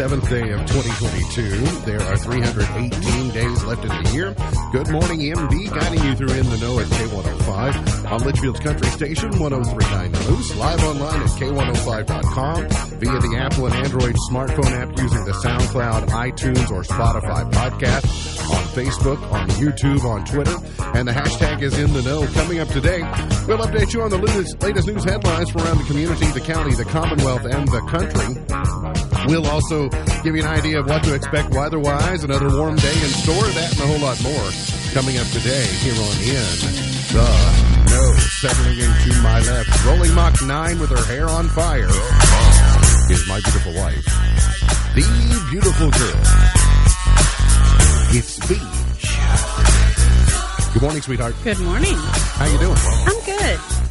16, the 47th day of 2022. There are 318 days left in the year. Good morning, MB, guiding you through In the Know at K105 on Leitchfield's Country Station 1039 The Moose, live online at K105.com via the Apple and Android smartphone app using the SoundCloud, iTunes, or Spotify podcast on Facebook, on YouTube, on Twitter, and the hashtag is in the know. Coming up today, we'll update you on the latest news headlines from around the community, the county, the Commonwealth, and the country. We'll also give you an idea of what to expect weather-wise, another warm day in store, that and a whole lot more coming up today here on In the Know. Settling into my left, rolling Mach 9 with her hair on fire, is my beautiful wife, the beautiful girl. It's Beach. Good morning, sweetheart. Good morning. How you doing? I'm.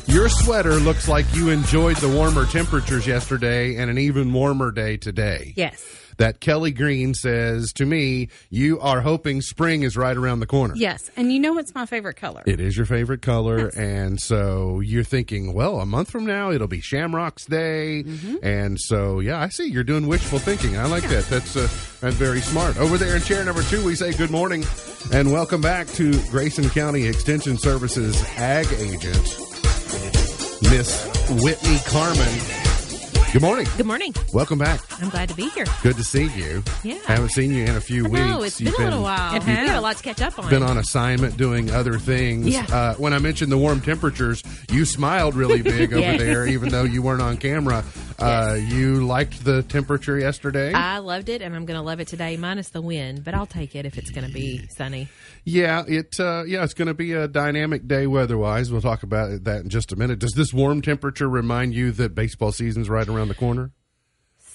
Your sweater looks like you enjoyed the warmer temperatures yesterday and an even warmer day today. Yes. That Kelly Green says to me, you are hoping spring is right around the corner. Yes. And you know what's my favorite color? It is your favorite color. And so you're thinking, well, a month from now, it'll be Shamrocks Day. Mm-hmm. And so, yeah, I see you're doing wishful thinking. I like that. That's, uh, that's very smart. Over there in chair number two, we say good morning and welcome back to Grayson County Extension Services Ag Agent, Miss Whitney Carmen. Good morning. Good morning. Welcome back. I'm glad to be here. Good to see you. Yeah. I Haven't seen you in a few weeks. know, it's been a little while. It We has. got a lot to catch up on. been on assignment doing other things. Yeah. Uh, when I mentioned the warm temperatures, you smiled really big over Yes. there, even though you weren't on camera. Uh, You liked the temperature yesterday? I loved it, and I'm going to love it today, minus the wind, but I'll take it if it's going to be sunny. yeah, it. Uh, yeah, it's going to be a dynamic day weather-wise. We'll talk about that in just a minute. Does this warm temperature remind you that baseball season's right around the corner?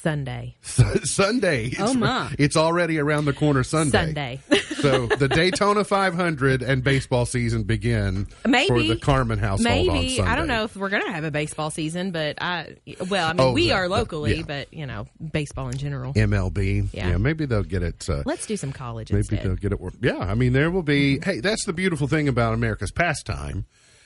Sunday. Sunday. It's, Oh, my. It's already around the corner Sunday. Sunday. so the Daytona 500 and baseball season begin Maybe. for the Carmen household on Maybe. Sunday. I don't know if we're going to have a baseball season, but I, well, I mean, Oh, we the- are the- locally, yeah. but, you know, baseball in general. MLB. Yeah. maybe they'll get it. Uh, Let's do some college maybe instead. they'll get it. Yeah, I mean, there will be. Hey, that's the beautiful thing about America's pastime.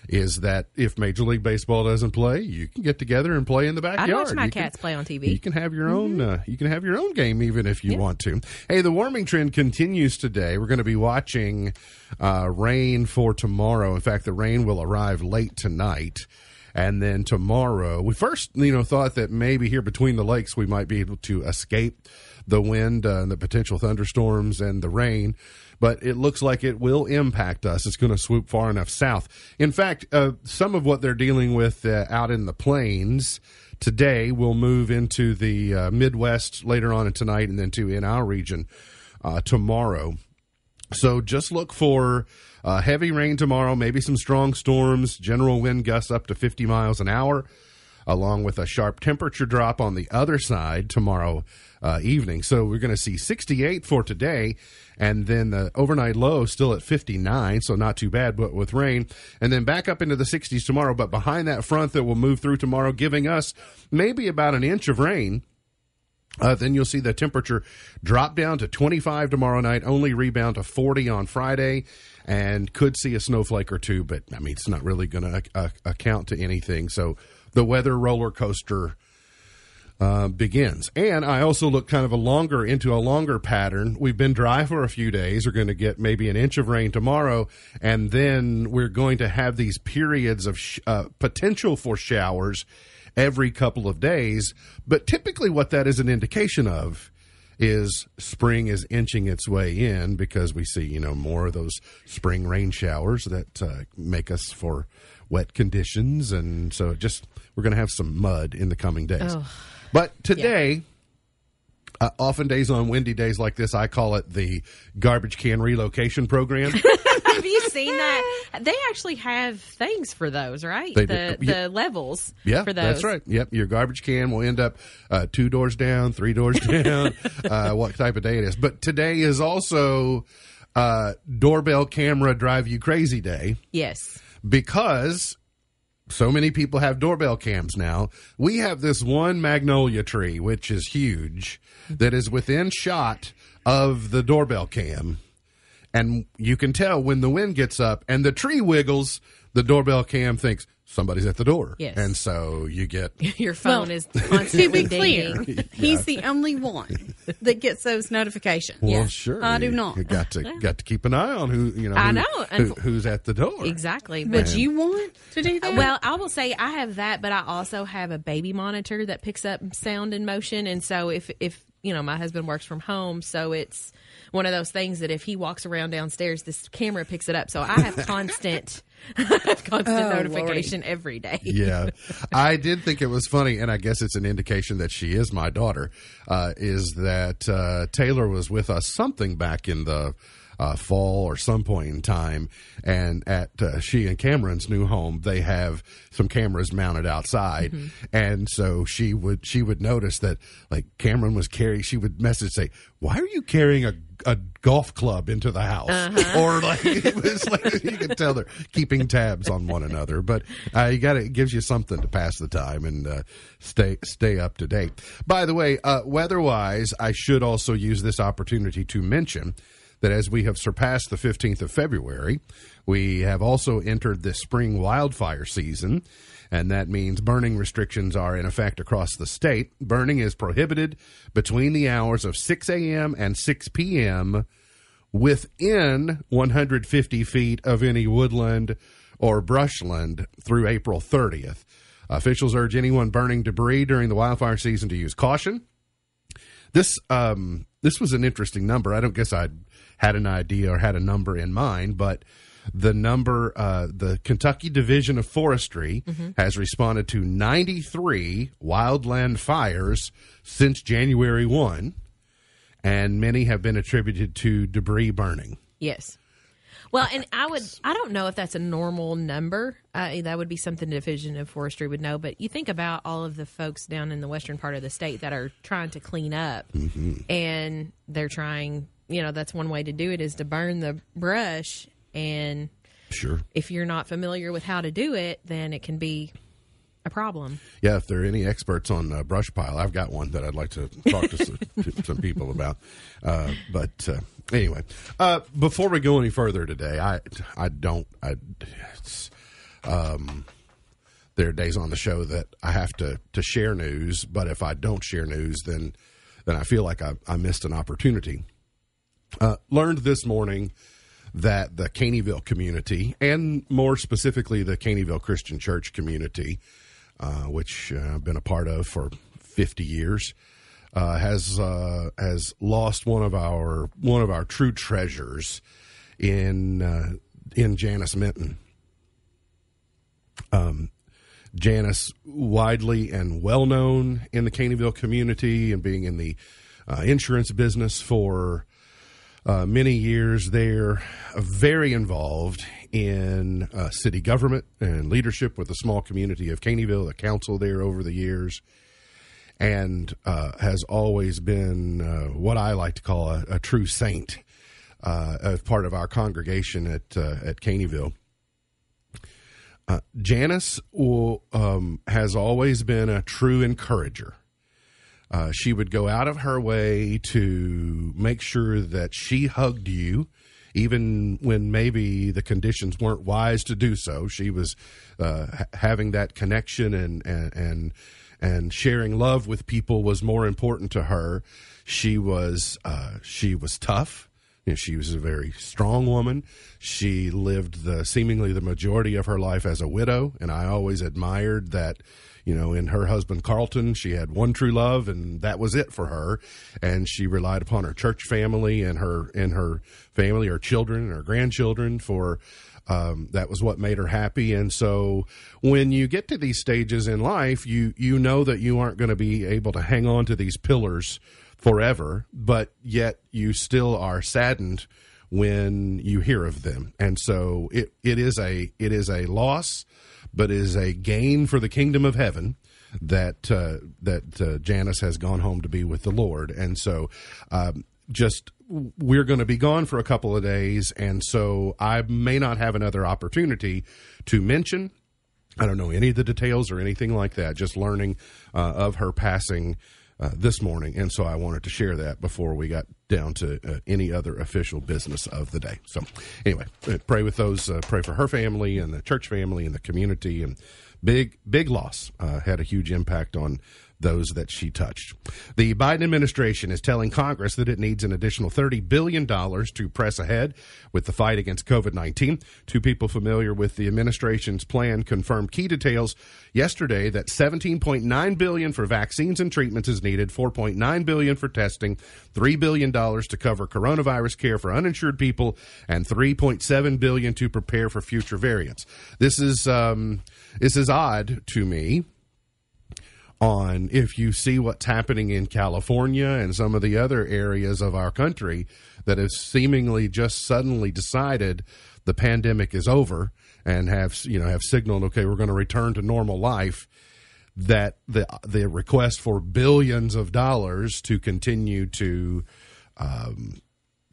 Is that if Major League Baseball doesn't play, you can get together and play in the backyard. I'd watch my You can- cats play on TV. You can have your own. Uh, you can have your own game even if you want to. Hey, the warming trend continues today. We're going to be watching uh, rain for tomorrow. In fact, the rain will arrive late tonight. And then tomorrow, we first, you know, thought that maybe here between the lakes we might be able to escape the wind uh, and the potential thunderstorms and the rain. But it looks like it will impact us. It's going to swoop far enough south. In fact, uh, some of what they're dealing with uh, out in the plains today will move into the uh, Midwest later on tonight and then to in our region uh, tomorrow. So just look for uh, heavy rain tomorrow, maybe some strong storms, general wind gusts up to 50 miles an hour, along with a sharp temperature drop on the other side tomorrow uh, evening. So we're going to see 68 for today, and then the overnight low still at 59, so not too bad, but with rain. And then back up into the 60s tomorrow, but behind that front that will move through tomorrow, giving us maybe about an inch of rain. Uh, then you'll see the temperature drop down to 25 tomorrow night, only rebound to 40 on Friday, and could see a snowflake or two, but I mean, it's not really going to uh, account to anything. So the weather roller coaster uh, begins. And I also look kind of a longer into a longer pattern. We've been dry for a few days. We're going to get maybe an inch of rain tomorrow, and then we're going to have these periods of sh- uh, potential for showers every couple of days. But typically, what that is an indication of is spring is inching its way in because we see you know more of those spring rain showers that uh, make us for wet conditions. And so it just we're going to have some mud in the coming days. But today uh, often days on windy days like this i call it the garbage can relocation program Have you seen that? They actually have things for those, right? They the do. the Yeah. levels Yeah, for those. that's right. Yep, your garbage can will end up uh, two doors down, three doors down, uh, what type of day it is. But today is also uh, doorbell camera drive you crazy day Yes. because so many people have doorbell cams now. We have this one magnolia tree, which is huge, that is within shot of the doorbell cam. And you can tell when the wind gets up and the tree wiggles, the the doorbell cam thinks somebody's at the door. Yes. And so you get Your phone Well, is To be clear, dinging. he's the only one that gets those notifications. well, Yeah. sure. I do not. You got to got to keep an eye on who you know. I who- know, who, who's at the door. Exactly. Would But you want to do that? Well, I will say I have that, but I also have a baby monitor that picks up sound and motion. And so if if you know my husband works from home, so it's one of those things that if he walks around downstairs, this camera picks it up. So I have constant, I have constant Oh, notification every day. yeah, I did think it was funny, and I guess it's an indication that she is my daughter. Uh, is that uh, Taylor was with us something back in the uh, fall or some point in time, and at uh, she and Cameron's new home, they have some cameras mounted outside, and so she would she would notice that like Cameron was carrying. She would message say, "Why are you carrying a a golf club into the house?" Or like it was like you could tell they're keeping tabs on one another. But uh, you got it gives you something to pass the time and uh, stay stay up to date. By the way, uh, weather-wise, I should also use this opportunity to mention that as we have surpassed the 15th of February, we have also entered the spring wildfire season. And that means burning restrictions are in effect across the state. Burning is prohibited between the hours of 6 a.m. and 6 p.m within 150 feet of any woodland or brushland through April 30th. Officials urge anyone burning debris during the wildfire season to use caution. This um, this was an interesting number. I don't guess I had an idea or had a number in mind, but the number uh, the Kentucky Division of Forestry has responded to 93 wildland fires since January 1 and many have been attributed to debris burning. Yes. Well, and I would, I don't know if that's a normal number. Uh, that would be something the Division of Forestry would know. But you think about all of the folks down in the western part of the state that are trying to clean up, and they're trying, you know, that's one way to do it is to burn the brush. And Sure. if you're not familiar with how to do it, then it can be a problem. Yeah, if there are any experts on uh, brush pile, I've got one that I'd like to talk to some, to some people about. Uh, but uh, anyway, uh, before we go any further today, I I don't I. It's, um, there are days on the show that I have to to share news, but if I don't share news, then then I feel like I, I missed an opportunity. Uh, learned this morning that the Caneyville community, and more specifically the Caneyville Christian Church community, uh, which uh, I've been a part of for 50 years, uh, has uh, has lost one of our one of our true treasures in in Janice Minton. Um, Janice, widely and well known in the Caneyville community, and being in the insurance business for uh, many years there, uh, very involved in uh, city government and leadership with the small community of Caneyville, the council there over the years, and uh, has always been uh, what I like to call a, a true saint uh, as part of our congregation at uh, at Caneyville. Uh, Janice will, um, has always been a true encourager. Uh, she would go out of her way to make sure that she hugged you, even when maybe the conditions weren't wise to do so. She was uh, ha- having that connection and and and and sharing love with people was more important to her. She was uh, she was tough. You know, she was a very strong woman. She lived the seemingly the majority of her life as a widow, and I always admired that. You know, in her husband Carlton, she had one true love, and that was it for her. And she relied upon her church family and her and her family, her children, and her grandchildren for um, that was what made her happy. And so, when you get to these stages in life, you you know that you aren't going to be able to hang on to these pillars forever, but yet you still are saddened when you hear of them. And so it, it is a it is a loss, but is a gain for the kingdom of heaven that uh, that uh, Janice has gone home to be with the Lord. And so um, just we're going to be gone for a couple of days, and so I may not have another opportunity to mention I don't know any of the details or anything like that. Just learning uh, of her passing uh, this morning, and so I wanted to share that before we got down to uh, any other official business of the day. So, anyway, uh, pray with those, uh, pray for her family and the church family and the community, and big, big loss uh, had a huge impact on those that she touched. The Biden administration is telling Congress that it needs an additional $30 billion to press ahead with the fight against COVID 19. Two people familiar with the administration's plan confirmed key details yesterday that 17.9 billion for vaccines and treatments is needed, 4.9 billion for testing, $3 billion to cover coronavirus care for uninsured people, and 3.7 billion to prepare for future variants. This is um, this is odd to me on if you see what's happening in California and some of the other areas of our country that have seemingly just suddenly decided the pandemic is over and have you know have signaled okay we're going to return to normal life that the the request for billions of dollars to continue to um,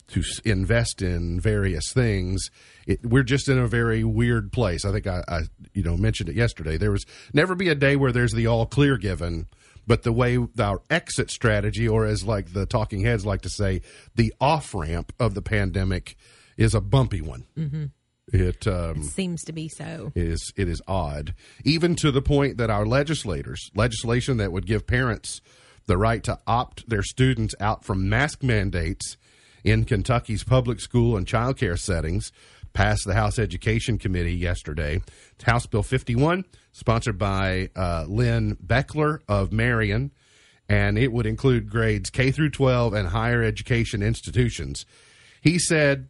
to invest in various things. It, we're just in a very weird place. I think I, I, you know, mentioned it yesterday. There was never be a day where there's the all clear given, but the way our exit strategy, or as like the talking heads like to say, the off ramp of the pandemic is a bumpy one. Mm-hmm. It, um, it seems to be so. Is it is odd, even to the point that our legislators, legislation that would give parents the right to opt their students out from mask mandates in Kentucky's public school and child care settings passed the House Education Committee yesterday. It's House Bill 51, sponsored by uh, Lynn Bechler of Marion, and it would include grades K through 12 and higher education institutions. He said,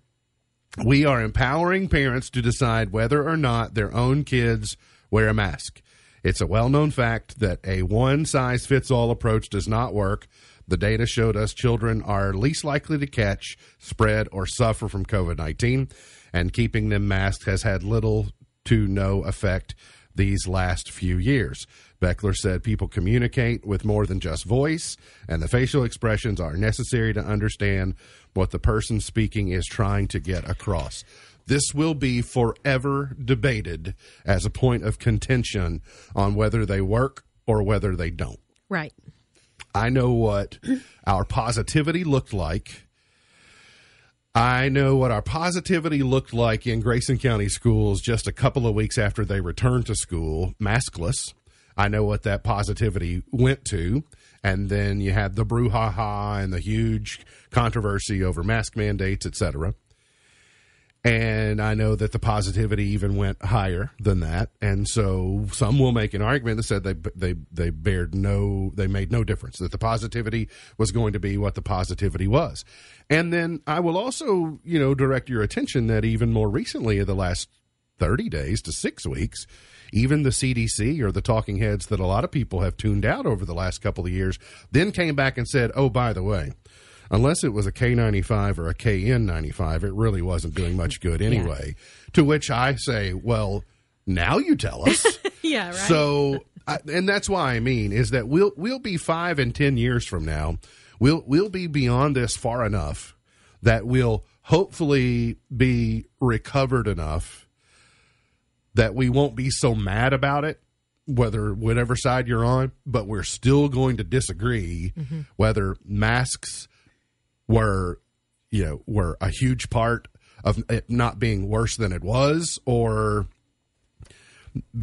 We are empowering parents to decide whether or not their own kids wear a mask. It's a well known fact that a one size fits all approach does not work. The data showed us children are least likely to catch, spread, or suffer from COVID 19, and keeping them masked has had little to no effect these last few years. Bechler said people communicate with more than just voice, and the facial expressions are necessary to understand what the person speaking is trying to get across. This will be forever debated as a point of contention on whether they work or whether they don't. Right. I know what our positivity looked like. I know what our positivity looked like in Grayson County schools just a couple of weeks after they returned to school, maskless. I know what that positivity went to. And then you had the brouhaha and the huge controversy over mask mandates, et cetera and I know that the positivity even went higher than that. And so some will make an argument that said they they they bared no they made no difference that the positivity was going to be what the positivity was. And then I will also you know direct your attention that even more recently in the last 30 days to 6 weeks even the CDC or the talking heads that a lot of people have tuned out over the last couple of years then came back and said, "Oh, by the way, unless it was a K95 or a KN95, it really wasn't doing much good anyway. Yeah. To which I say, well, now you tell us. yeah, right. So, I, and that's why I mean is that we'll we'll be five and ten years from now, we'll we'll be beyond this far enough that we'll hopefully be recovered enough that we won't be so mad about it whether whatever side you're on, but we're still going to disagree mm-hmm. whether masks were you know were a huge part of it not being worse than it was or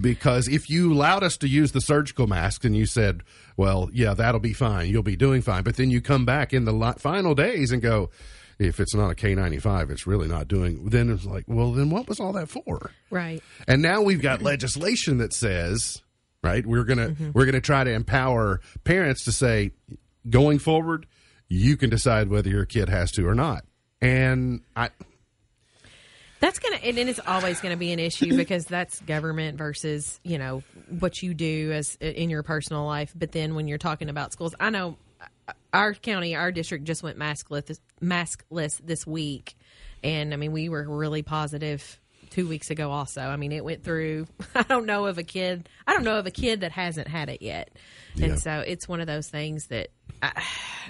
because if you allowed us to use the surgical mask and you said well yeah that'll be fine you'll be doing fine but then you come back in the final days and go if it's not a K95, it's really not doing. Then it's like, well, then what was all that for? Right. And now we've got legislation that says, right, we're gonna mm-hmm. we're gonna try to empower parents to say, going forward, you can decide whether your kid has to or not. And I that's gonna and it's always gonna be an issue because that's government versus you know what you do as in your personal life. But then when you're talking about schools, I know our county, our district just went maskless maskless this week, and I mean we were really positive two weeks ago. Also, I mean it went through. I don't know of a kid. I don't know of a kid that hasn't had it yet, and yeah. so it's one of those things that I,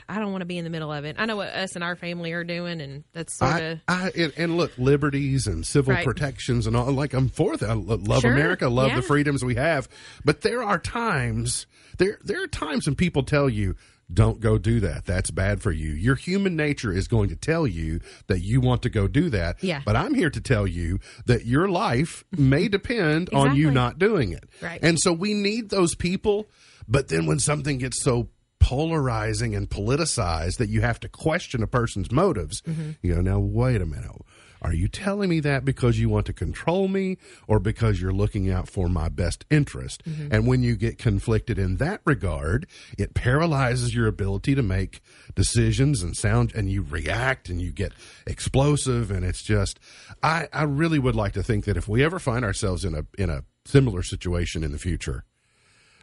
I don't want to be in the middle of it. I know what us and our family are doing, and that's sort of. I, and, and, look, liberties and civil right. protections and all. Like I'm for that. I love sure. America. Love yeah. the freedoms we have. But there are times there there are times when people tell you don't go do that. That's bad for you. Your human nature is going to tell you that you want to go do that. Yeah. But I'm here to tell you that your life may depend on you not doing it. Right. And so we need those people. But then when something gets so polarizing and politicized that you have to question a person's motives, mm-hmm. you go, now, wait a minute. Are you telling me that because you want to control me or because you're looking out for my best interest? Mm-hmm. And when you get conflicted in that regard, it paralyzes your ability to make decisions and sound, and you react and you get explosive. And it's just, I, I really would like to think that if we ever find ourselves in a, in a similar situation in the future,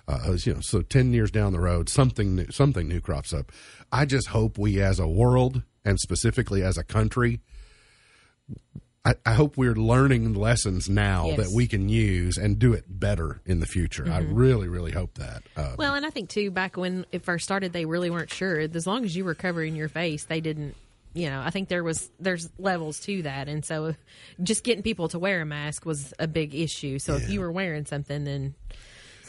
uh, you know, so ten years down the road, something new, something new crops up. I just hope we, as a world, and specifically as a country, I, I hope we're learning lessons now Yes. that we can use and do it better in the future. I really, really hope that. Uh, Well, and I think too, back when it first started, they really weren't sure. As long as you were covering your face, they didn't. You know, I think there was there's levels to that, and so just getting people to wear a mask was a big issue. So if you were wearing something, then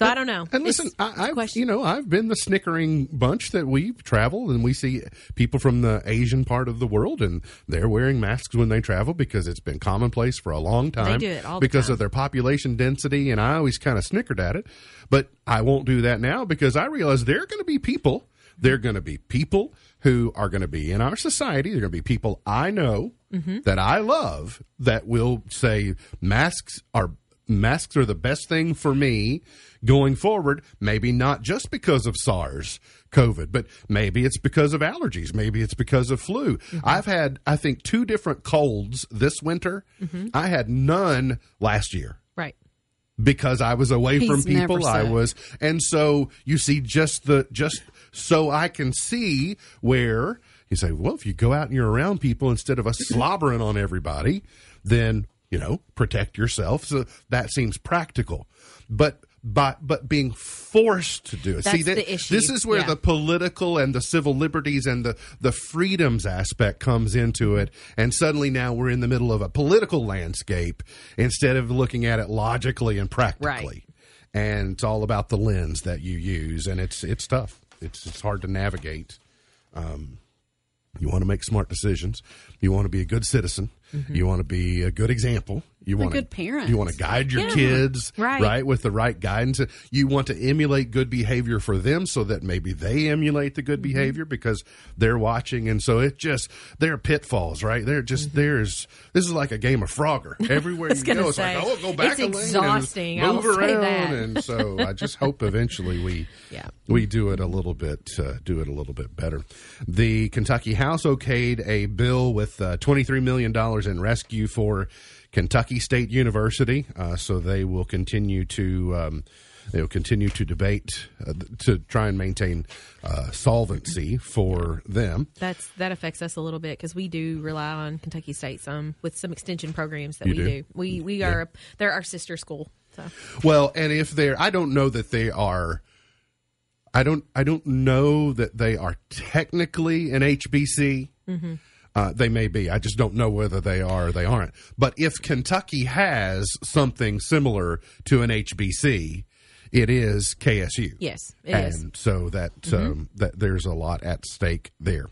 so I don't know. And listen, it's I, a I've you know I've been the snickering bunch that we travel and we see people from the Asian part of the world and they're wearing masks when they travel because it's been commonplace for a long time. They do it all the because time. of their population density, and I always kind of snickered at it, but I won't do that now because I realize there are going to be people. There are going to be people who are going to be in our society. There are going to be people I know Mm-hmm. that I love that will say masks are masks are the best thing for me going forward. Maybe not just because of SARS, COVID, but maybe it's because of allergies. Maybe it's because of flu. I've had, I think, two different colds this winter. I had none last year right. because I was away from He's never people. I was, and so you see, just the just so I can see where you say, well, if you go out and you're around people instead of us slobbering on everybody, then you know protect yourself. So that seems practical, but. But but being forced to do it. See, That's that, the issue. this is where Yeah. the political and the civil liberties and the the freedoms aspect comes into it. And suddenly now we're in the middle of a political landscape instead of looking at it logically and practically. And it's all about the lens that you use, and it's it's tough. It's it's hard to navigate. Um, you want to make smart decisions. You want to be a good citizen. Mm-hmm. You want to be a good example. You want good to, parent. You want to guide your Yeah. kids Right. right with the right guidance. You want to emulate good behavior for them so that maybe they emulate the Mm-hmm. good behavior because they're watching. And so it just there are pitfalls, right? They're just Mm-hmm. there's this is like a game of Frogger. Everywhere you go, it's say, like oh, go back it's a lane and exhausting, move around. that. And so I just hope eventually we Yeah. we do it a little bit uh, do it a little bit better. The Kentucky House okayed a bill with uh, twenty three million dollars in rescue for Kentucky State University, uh, so they will continue to. Um, They'll continue to debate uh, to try and maintain uh, solvency for them. That's that affects us a little bit because we do rely on Kentucky State some with some extension programs that You we do? do. We we are they're our sister school. So Well, and if they're, I don't know that they are. I don't. I don't know that they are technically an HBC. Uh, they may be. I just don't know whether they are or they aren't. But if Kentucky has something similar to an HBC, it is KSU. yes, it and is. so that um, that there's a lot at stake there.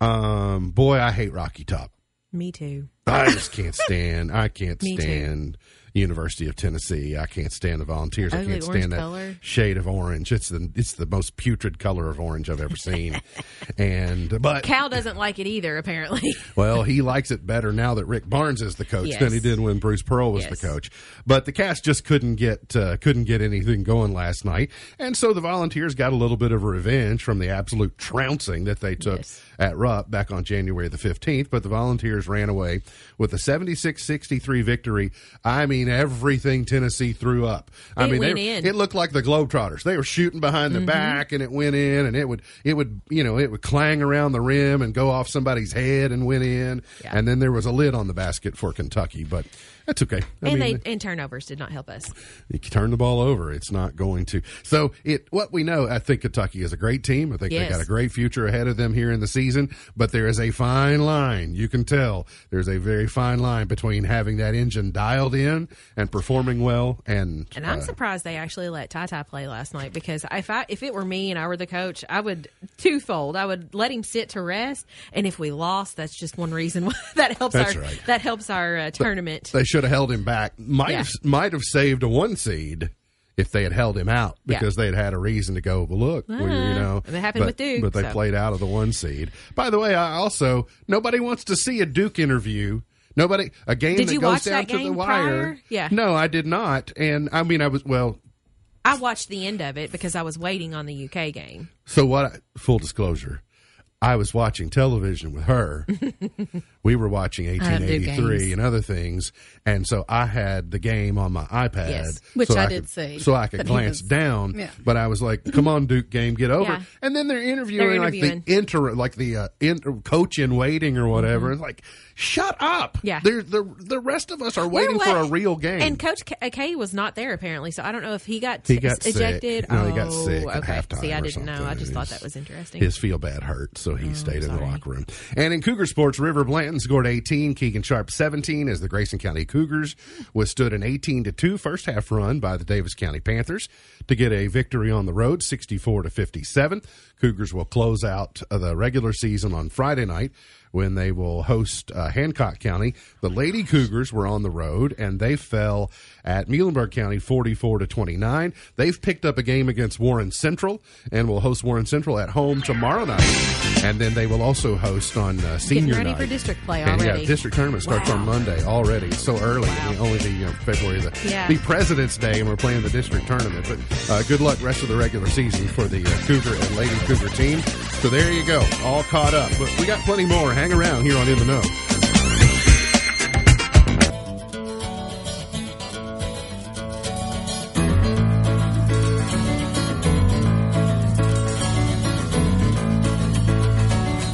Um, boy, I hate Rocky Top. Me too. I just can't stand. I can't Me too. University of Tennessee. I can't stand the Volunteers. I Ugly can't stand that color. shade of orange. It's the it's the most putrid color of orange I've ever seen. and but Cal doesn't like it either. Apparently, well, he likes it better now that Rick Barnes is the coach Yes. than he did when Bruce Pearl was Yes. the coach. But the Cats just couldn't get uh, couldn't get anything going last night, and so the Volunteers got a little bit of revenge from the absolute trouncing that they took Yes. at Rupp back on January the fifteenth. But the Volunteers ran away with a 76-63 victory. I mean, everything Tennessee threw up. I mean, went they- in. Mm-hmm. it looked like the Globetrotters. They were shooting behind the back, and it went in, and it would it would you know it would clang around the rim and go off somebody's head and went in, Yeah. and then there was a lid on the basket for Kentucky. But That's okay. I and mean, they and turnovers did not help us. you can turn the ball over. It's not going to. So it what we know, I think Kentucky is a great team. I think Yes. they got a great future ahead of them here in the season. But there is a fine line. You can tell there's a very fine line between having that engine dialed in and performing well, and And I'm uh, surprised they actually let Ty Ty play last night because if I if it were me and I were the coach, I would twofold. I would let him sit to rest, and if we lost, that's just one reason why that helps our right. that helps our uh, tournament. they should have held him back. Might Yeah. have might have saved a one seed. If they had held him out Yeah. because they had had a reason to go, well, look, well, you ah, know, And it happened but, with Duke, but they so. played out of the one seed. By the way, I also nobody wants to see a Duke interview. Nobody a game Did that goes down that to the wire. prior? Yeah. No, I did not. And I mean, I was well. I watched the end of it because I was waiting on the UK game. So what? Full disclosure, I was watching television with her. we were watching 1883 and other things, and so I had the game on my iPad, Yes. Which so I could- did see so I could glance was- down. Yeah. But I was like, "Come on, Duke game, get over." Yeah. And then they're interviewing, They're like the inter, like the uh, inter, coach in waiting or whatever. It's like, shut up. Mm-hmm. Yeah. They're, the the rest of us are waiting for a real game. And Coach K, K was not there apparently, so I don't know if he got, He got sick. ejected. No, oh, he got sick at okay. halftime See, I didn't know. I just thought that was interesting. His feel bad hurt, so he stayed in the locker room. And in Cougar sports, River Blanton scored 18, Keegan Sharp 17 as the Grayson County Cougars withstood an 18 to 2 first half run by the Daviess County Panthers to get a victory on the road 64 to 57. Cougars will close out uh, the regular season on Friday night when they will host uh, Hancock County. The Lady Cougars were on the road and they fell at Muhlenberg County 44 to 29. They've picked up a game against Warren Central and will host Warren Central at home tomorrow night. And then they will also host on uh, senior ready night. for district play And already. yeah, district tournament starts Wow. on Monday already. So early. Mean, only the you know, February the, Yeah. the President's Day, and we're playing the district tournament. But uh, good luck rest of the regular season for the uh, Cougar and Lady Cougar team. So there you go, all caught up. But we got plenty more. Hang around here on In the Know.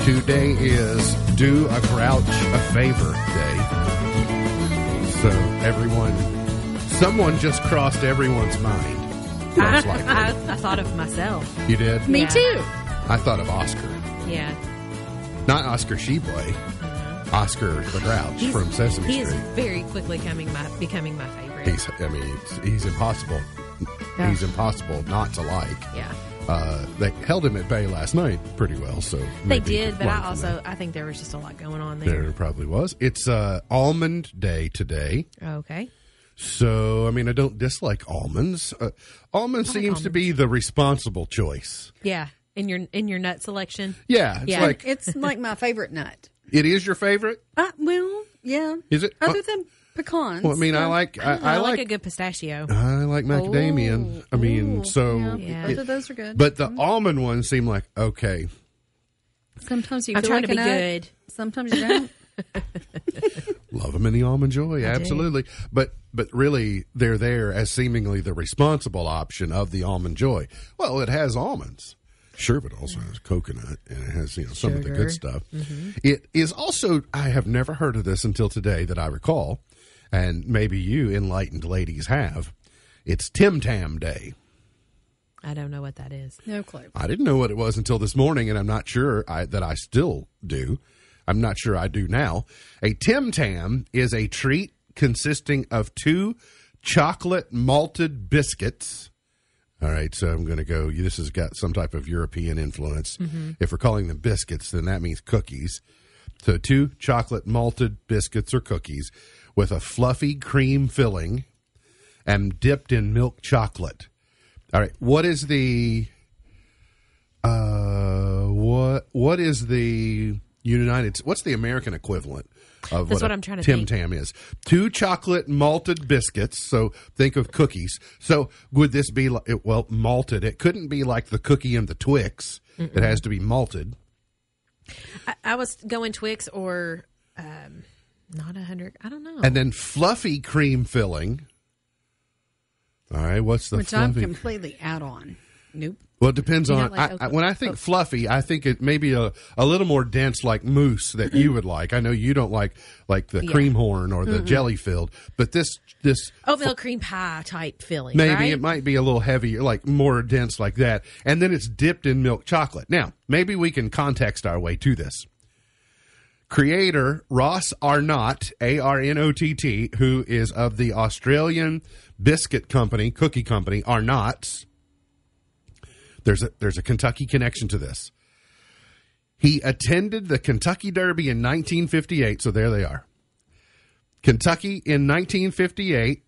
Today is Do a Grouch a Favor Day. So everyone, someone just crossed everyone's mind. Most likely. I, I thought of myself. You did? Me Yeah. too. I thought of Oscar. Yeah, Not Oscar Tshiebwe. Oscar the Grouch He's- from Sesame he is Street. very quickly coming my becoming my favorite. He's, I mean, it's, he's impossible. Yeah. He's impossible not to like. yeah, Uh, they held him at bay last night pretty well, so they did, but I also that. I think there was just a lot going on there. there probably was. It's uh, almond day today. Okay, So, I mean, I don't dislike almonds. Uh, almond I like seems to be the responsible choice. yeah, in your in your nut selection. Yeah, it's Yeah. like It's like my favorite nut. it is your favorite. Uh, well, yeah. Is it? Other Uh, than pecans. Well, I mean, I like I, I, I like, like a good pistachio. I like macadamia. I mean, ooh, so yeah, Yeah. both of those are good. but the almond ones seem like okay. sometimes you I'm trying like to be good. Sometimes you don't. Love them in the almond joy, absolutely. But but really, they're there as seemingly the responsible option of the almond joy. Well, it has almonds, sure, but it also has coconut and it has you know some of the good stuff. Mm-hmm. It is also I have never heard of this until today that I recall, and maybe you enlightened ladies have. It's Tim Tam Day. I don't know what that is. no clue. I didn't know what it was until this morning, and I'm not sure I, that I still do. I'm not sure I do now. A Tim Tam is a treat consisting of two chocolate malted biscuits. All right, so I'm going to go. This has got some type of European influence. If we're calling them biscuits, then that means cookies. So two chocolate malted biscuits or cookies with a fluffy cream filling and dipped in milk chocolate. All right, what is the uh what what is the United what's the American equivalent of That's what, what a I'm trying to Tim think. Tam is? Two chocolate malted biscuits. So think of cookies. So would this be like well malted? It couldn't be like the cookie and the Twix. It has to be malted. I, I was going Twix or um, not a hundred. I don't know. And then fluffy cream filling. All right, what's the Which I'm fluffy? completely out on. Nope. Well, it depends You on. like I, okra- I, when I think fluffy, I think it maybe a, a little more dense, like mousse that you would like. I know you don't like like the Yeah. cream horn or the jelly filled, but this this oh, Oatmeal cream pie type filling. maybe right? it might be a little heavier, like more dense, like that, and then it's dipped in milk chocolate. Now, maybe we can context our way to this. Creator Ross Arnott, A R N O T T, who is of the Australian biscuit company, cookie company, Arnott's. There's a there's a Kentucky connection to this. He attended the Kentucky Derby in 1958, so there they are. Kentucky in 1958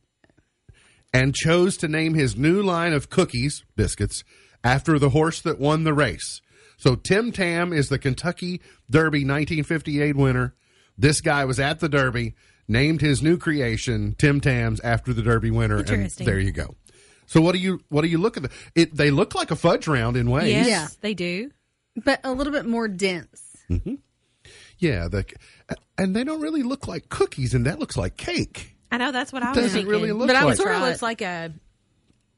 and chose to name his new line of cookies, biscuits, after the horse that won the race. So Tim Tam is the Kentucky Derby 1958 winner. This guy was at the Derby, named his new creation Tim Tams after the Derby winner, and there you go. So what do you what do you look at? The, it they look like a fudge round in ways. Yes, Yeah. they do. But a little bit more dense. Yeah, the, and they don't really look like cookies, and that looks like cake. I know that's what I was Doesn't thinking. really look but I like- was sort of looks like a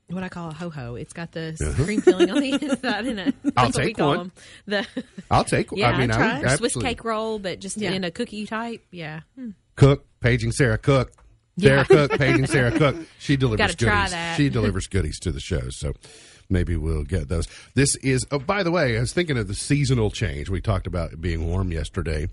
what I call a ho ho. It's got the cream filling on the inside, and that's Uh-huh. I'll what we take call one. them. The I'll take. yeah, I mean, try I Swiss cake roll, but just Yeah. in a cookie type. Yeah, Hmm. Cook, paging Sarah Cook. Sarah Cook, paging Sarah Cook. She delivers goodies. She delivers goodies to the show. So maybe we'll get those. This is, oh, by the way, I was thinking of the seasonal change. We talked about it being warm yesterday.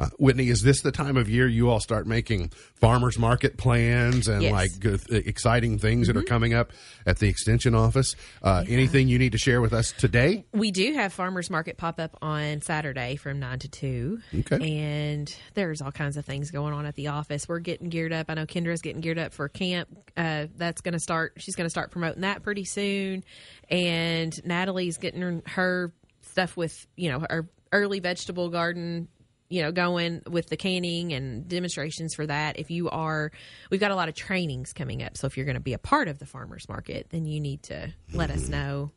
Uh, Whitney, is this the time of year you all start making farmers market plans and Yes. like good, exciting things that are coming up at the extension office? Uh, Anything you need to share with us today? we do have farmers market pop up on Saturday from nine to two. Okay. and there's all kinds of things going on at the office. We're getting geared up. I know Kendra's getting geared up for camp. Uh, that's going to start. She's going to start promoting that pretty soon, and Natalie's getting her, her stuff with you know her early vegetable garden you know going with the canning and demonstrations for that. If you are we've got a lot of trainings coming up. So if you're going to be a part of the farmers market then you need to let us know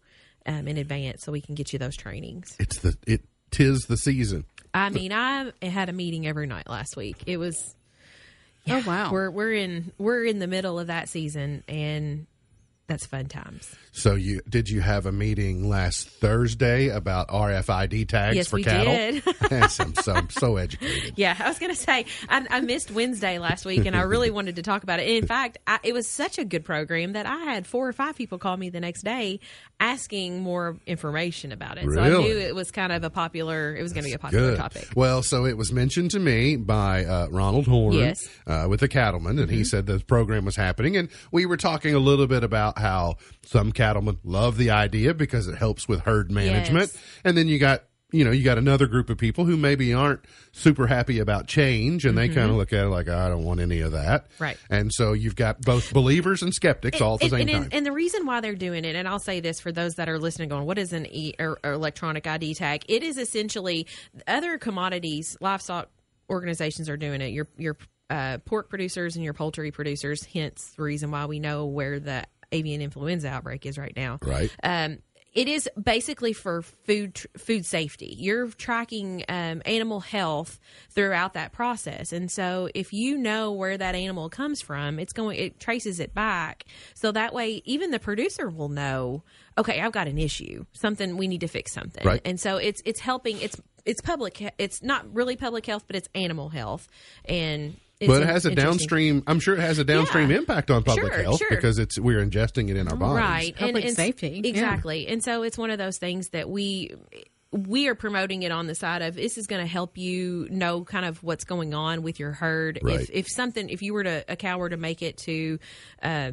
um, in advance so we can get you those trainings. It's the it tis the season. i mean i had a meeting every night last week. It was Oh wow. we're we're in we're in the middle of that season and that's fun times So you did you have a meeting last Thursday about RFID tags Yes, for we cattle? did. I'm so I'm so educated. Yeah, I was going to say I, I missed Wednesday last week, and I really wanted to talk about it. And in fact, I, it was such a good program that I had four or five people call me the next day asking more information about it. So I knew it was kind of a popular. It was going to be a popular Good. topic. Well, so it was mentioned to me by uh, Ronald Horn Yes. uh, with the cattlemen, and Mm-hmm. he said the program was happening, and we were talking a little bit about how some cattlemen love the idea because it helps with herd management, Yes. and then you got you know you got another group of people who maybe aren't super happy about change, and they kind of look at it like I don't want any of that, Mm-hmm. Right. And so you've got both believers and skeptics all at the and, same and, time. and, and the reason why they're doing it, and I'll say this for those that are listening, going, "What is an e- or, or electronic ID tag?" It is essentially other commodities, livestock organizations are doing it. Your your uh, pork producers and your poultry producers. Hence the reason why we know where the avian influenza outbreak is right now. Right. Um, it is basically for food tr- food safety. You're tracking um, animal health throughout that process, and so if you know where that animal comes from, it's going it traces it back. So that way, even the producer will know. Okay, I've got an issue. Something we need to fix something. Right. And so it's it's helping. It's it's public. It's not really public health, but it's animal health, and it's but it has a downstream. I'm sure it has a downstream Yeah. impact on public Sure, health sure. because it's we're ingesting it in our bodies. right Public safety, yeah. exactly and so it's one of those things that we we are promoting it on the side of this is going to help you know kind of what's going on with your herd Right. if if something if you were to a cow were to make it to uh,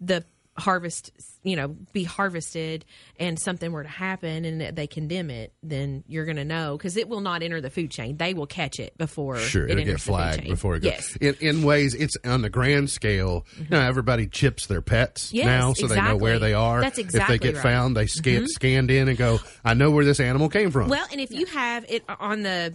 the harvest you know be harvested and something were to happen and they condemn it then you're going to know because it will not enter the food chain they will catch it before Sure, it it'll enters get the food flagged chain. before it goes. yes In, in ways, it's on the grand scale. You know, everybody chips their pets Yes, now, so they know where they are. That's exactly If they get right. Mm-hmm. found, they scan scanned in and go, "I know where this animal came from." Well, and if you have it on the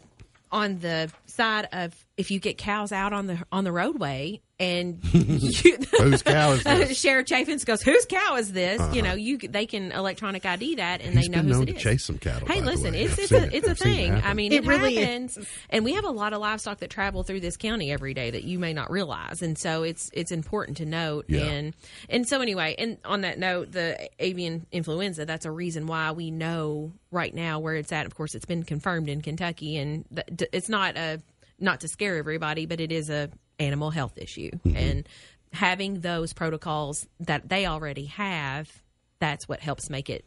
on the side of if you get cows out on the on the roadway and you, Whose cow is this? Sheriff Chaffins goes, "Whose cow is this?" You uh-huh. know, you they can electronic ID that, and He's they know been whose known it to is. chase some cattle, Hey, by the listen, way. it's I've it's a it. it's a I've seen it thing. I mean, It it, really is. happens, and we have a lot of livestock that travel through this county every day that you may not realize, and so it's it's important to note. Yeah. And and so anyway, and on that note, the avian influenza. That's a reason why we know right now where it's at. Of course, it's been confirmed in Kentucky, and th- it's not a not to scare everybody, but it is a animal health issue, Mm-hmm. and having those protocols that they already have, that's what helps make it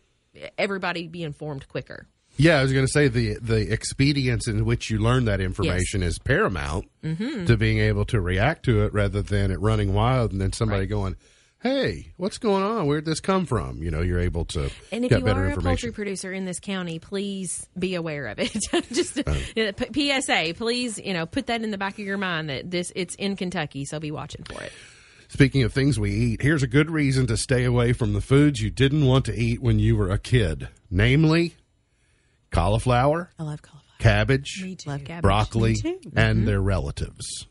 everybody be informed quicker. Yeah, I was going to say the the expedience in which you learn that information is paramount Mm-hmm. to being able to react to it, rather than it running wild and then somebody going, "Hey, what's going on? Where'd this come from?" You know, you're able to And if get you better are a poultry producer in this county, please be aware of it. Just Oh. uh, PSA, please, you know, put that in the back of your mind that this it's in Kentucky, so be watching for it. Speaking of things we eat, here's a good reason to stay away from the foods you didn't want to eat when you were a kid, namely cauliflower, I love cauliflower. cabbage, Me too. Love cabbage. broccoli, Me too. and their relatives.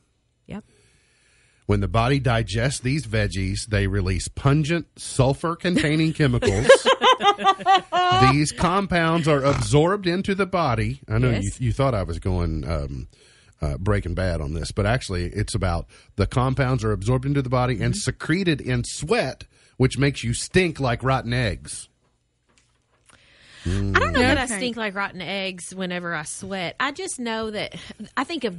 Yep. When the body digests these veggies, they release pungent sulfur containing chemicals. these compounds are absorbed into the body. I know Yes. you, you thought I was going um, uh, breaking bad on this, but actually, it's about the compounds are absorbed into the body and secreted in sweat, which makes you stink like rotten eggs. I don't know that I stink like rotten eggs whenever I sweat. I just know that I think of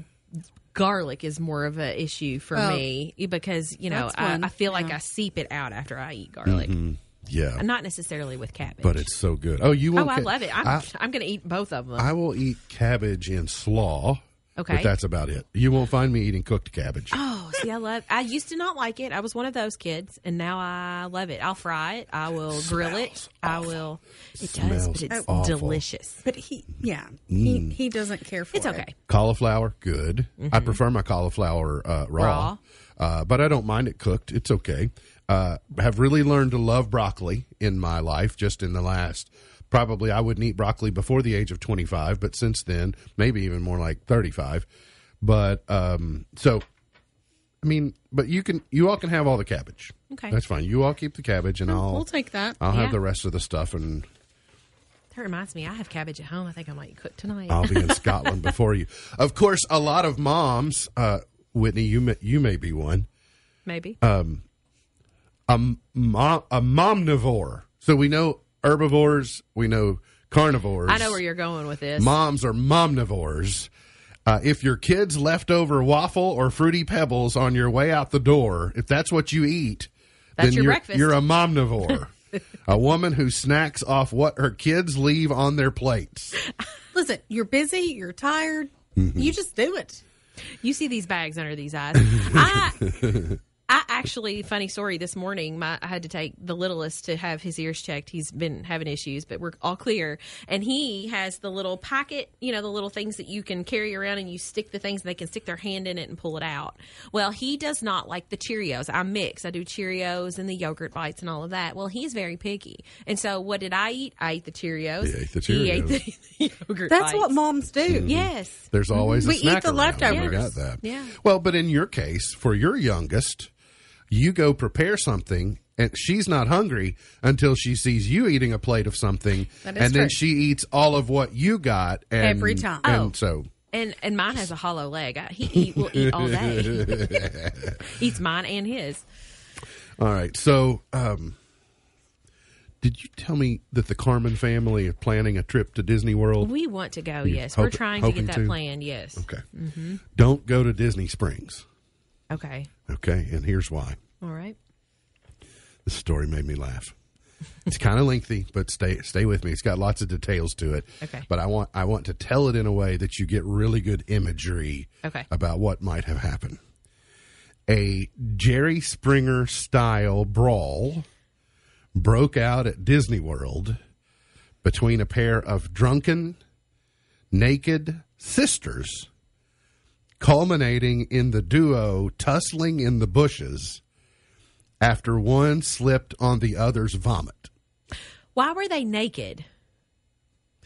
garlic is more of an issue for Oh. me because you know I. I feel like Yeah. I seep it out after I eat garlic, mm-hmm. Yeah, not necessarily with cabbage. but it's so good. Oh, you oh, won't I love it. I'm I- I'm going to eat both of them. I will eat cabbage in slaw. Okay. But that's about it. You won't find me eating cooked cabbage. Oh, see, I love. I used to not like it. I was one of those kids, and now I love it. I'll fry it. I will grill it. Smells I will. It does, Smells but it's awful. delicious. But he, yeah, he, he doesn't care for it. It's it. okay. Cauliflower, good. I prefer my cauliflower uh, raw, Raw. Uh, but I don't mind it cooked. It's okay. Uh, have really learned to love broccoli in my life. Just in the last, probably I wouldn't eat broccoli before the age of twenty five, but since then, maybe even more like thirty five. But um, so, I mean, but you can, you all can have all the cabbage. Okay. that's fine. You all keep the cabbage, and I'll We'll take that. I'll have the rest of the stuff and That reminds me, I have cabbage at home. I think I might cook tonight. I'll be in Scotland before you. Of course, a lot of moms, uh, Whitney, you may, you may be one, Maybe. Uh, a mom, a momnivore. So we know herbivores, we know carnivores. I know where you're going with this. Moms are momnivores. Uh, if your kids leftover waffle or fruity pebbles on your way out the door, if that's what you eat, That's then your you're, breakfast. you're a momnivore. a woman who snacks off what her kids leave on their plates. Listen, you're busy, you're tired. Mm-hmm. You just do it. You see these bags under these eyes. I, I actually, funny story. This morning, my, I had to take the littlest to have his ears checked. He's been having issues, but we're all clear. And he has the little pocket, you know, the little things that you can carry around, and you stick the things, and they can stick their hand in it and pull it out. Well, he does not like the Cheerios. I mix. I do Cheerios and the yogurt bites and all of that. Well, he's very picky, and so what did I eat? I ate the Cheerios. He ate the Cheerios. He ate the, Cheerios. yogurt. That's bites. what moms do. Mm-hmm. Yes. There's always mm-hmm. We a eat the around. leftovers. We got that. Yeah. Well, but in your case, for your youngest, you go prepare something, and she's not hungry until she sees you eating a plate of something, and then she eats all of what you got. And, Every time. And Oh. so, And and mine has a hollow leg. He eat, will eat all day. Eats mine and his. all right. So, um, did you tell me that the Carmen family is planning a trip to Disney World? We want to go. Yes, we're trying to get that to? plan. Yes. Okay. Don't go to Disney Springs. Okay. Okay, and here's why. All right. This story made me laugh. It's kind of lengthy, but stay stay with me. It's got lots of details to it. Okay. But I want I want to tell it in a way that you get really good imagery Okay. about what might have happened. A Jerry Springer style brawl broke out at Disney World between a pair of drunken, naked sisters, culminating in the duo tussling in the bushes after one slipped on the other's vomit. Why were they naked?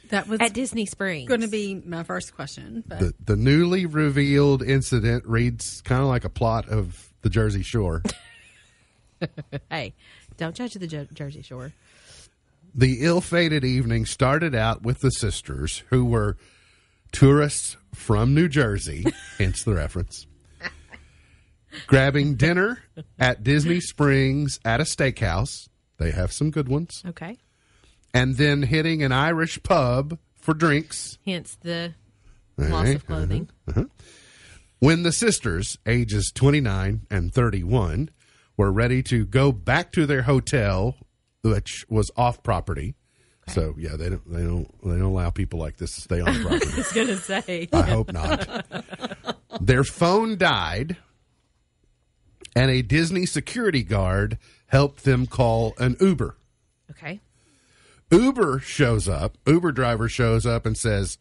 That was at Disney Springs. going to be my first question. But The, the newly revealed incident reads kind of like a plot of the Jersey Shore. Hey, don't judge the Jer- Jersey Shore. the ill-fated evening started out with the sisters who were tourists from New Jersey, hence the reference. Grabbing dinner at Disney Springs at a steakhouse. They have some good ones. Okay. And then hitting an Irish pub for drinks. Hence the All loss of clothing. Uh-huh. Uh-huh. When the sisters, ages 29 and 31, were ready to go back to their hotel, which was off property. So yeah, they don't they don't they don't allow people like this to stay on the property. I was to say. I hope not. Their phone died, and a Disney security guard helped them call an Uber. Okay. Uber shows up. Uber driver shows up and says,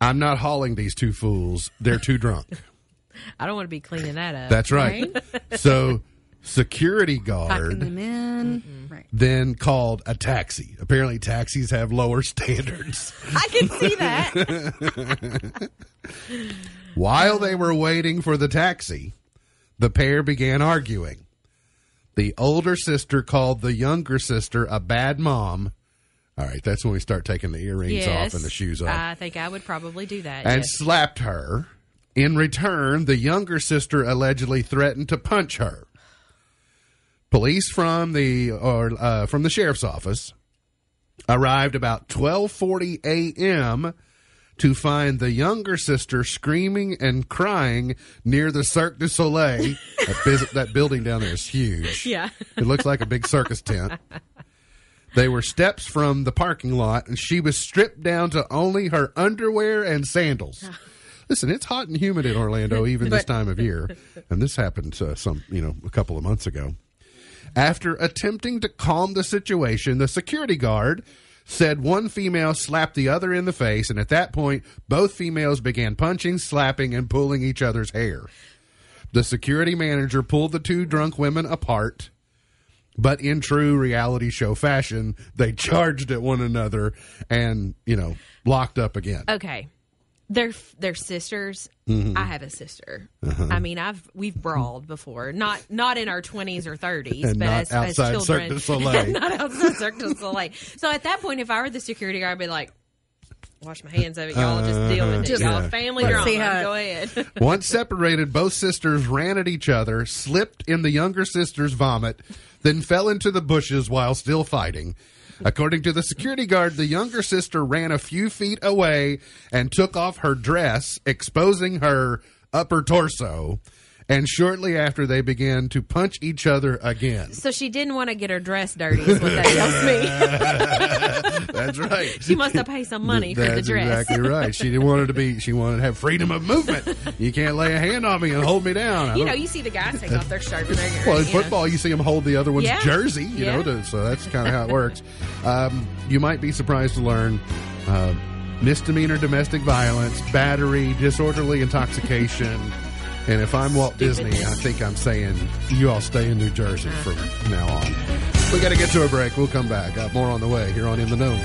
"I'm not hauling these two fools. They're too drunk." I don't want to be cleaning that up. That's right. so security guard packing them in. Then called a taxi. Apparently, taxis have lower standards. I can see that. While they were waiting for the taxi, the pair began arguing. The older sister called the younger sister a bad mom. All right, that's when we start taking the earrings yes. off and the shoes off. I think I would probably do that. and yes. slapped her. In return, the younger sister allegedly threatened to punch her. Police from the or uh, from the sheriff's office arrived about 12:40 a.m. to find the younger sister screaming and crying near the Cirque du Soleil. that, bus- that building down there is huge. Yeah. It looks like a big circus tent. They were steps from the parking lot, and she was stripped down to only her underwear and sandals. Listen, it's hot and humid in Orlando even this time of year, and this happened uh, some, you know, a couple of months ago. After attempting to calm the situation, the security guard said one female slapped the other in the face, and at that point, both females began punching, slapping, and pulling each other's hair. The security manager pulled the two drunk women apart, but in true reality show fashion, they charged at one another and, you know, locked up again. okay. They're they're sisters. Mm-hmm. I have a sister. Uh-huh. I mean, I've we've brawled before. Not not in our twenties or thirties, but as, as children, not outside Cirque du Soleil. So at that point, if I were the security guard, I'd be like, "Wash my hands of it, y'all. Just deal with it. Just- y'all yeah. family Let's drama. how- Go ahead." Once separated, both sisters ran at each other, slipped in the younger sister's vomit, then fell into the bushes while still fighting. According to the security guard, the younger sister ran a few feet away and took off her dress, exposing her upper torso. And shortly after, they began to punch each other again. so she didn't want to get her dress dirty. Is what that tells me. That's right. she must have paid some money for the That's dress. exactly right. She didn't want it to be. She wanted to have freedom of movement. You can't lay a hand on me and hold me down. I You know, you see the guys take off their shirt when they're Well, in know. football, you see them hold the other one's Yeah. jersey, you Yeah. know, to, so that's kind of how it works. Um, you might be surprised to learn uh, misdemeanor domestic violence, battery, disorderly intoxication. And if I'm Walt Disney, I think I'm saying you all stay in New Jersey from uh-huh. now on. We got to get to a break. We'll come back. Got more on the way here on In the Know.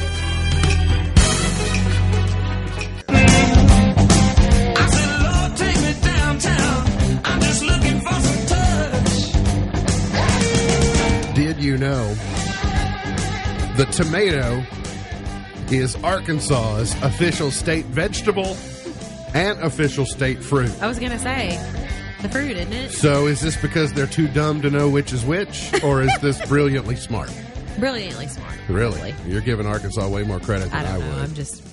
I said, Lord, take me downtown. I'm just looking for some touch. Did you know the tomato is Arkansas's official state vegetable and official state fruit? I was gonna say the fruit, isn't it? So is this because they're too dumb to know which is which, or is this brilliantly smart? Brilliantly smart. Really, probably. you're giving Arkansas way more credit than I, don't know. would. I'm just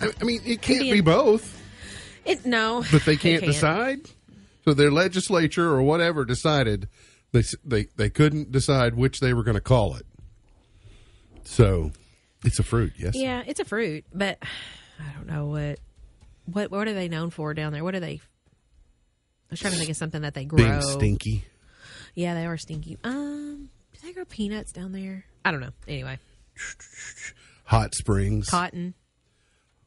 I, I mean, it can't Indian- be both, it. No, but they it can't, decide. So their legislature or whatever decided they they they couldn't decide which they were going to call it. So it's a fruit, yes. Yeah, it's a fruit, but I don't know what what what are they known for down there? What are they? I was trying to think of something that they grow. Being stinky. Yeah, they are stinky. Um, do they grow peanuts down there? I don't know. Anyway, Hot springs. cotton.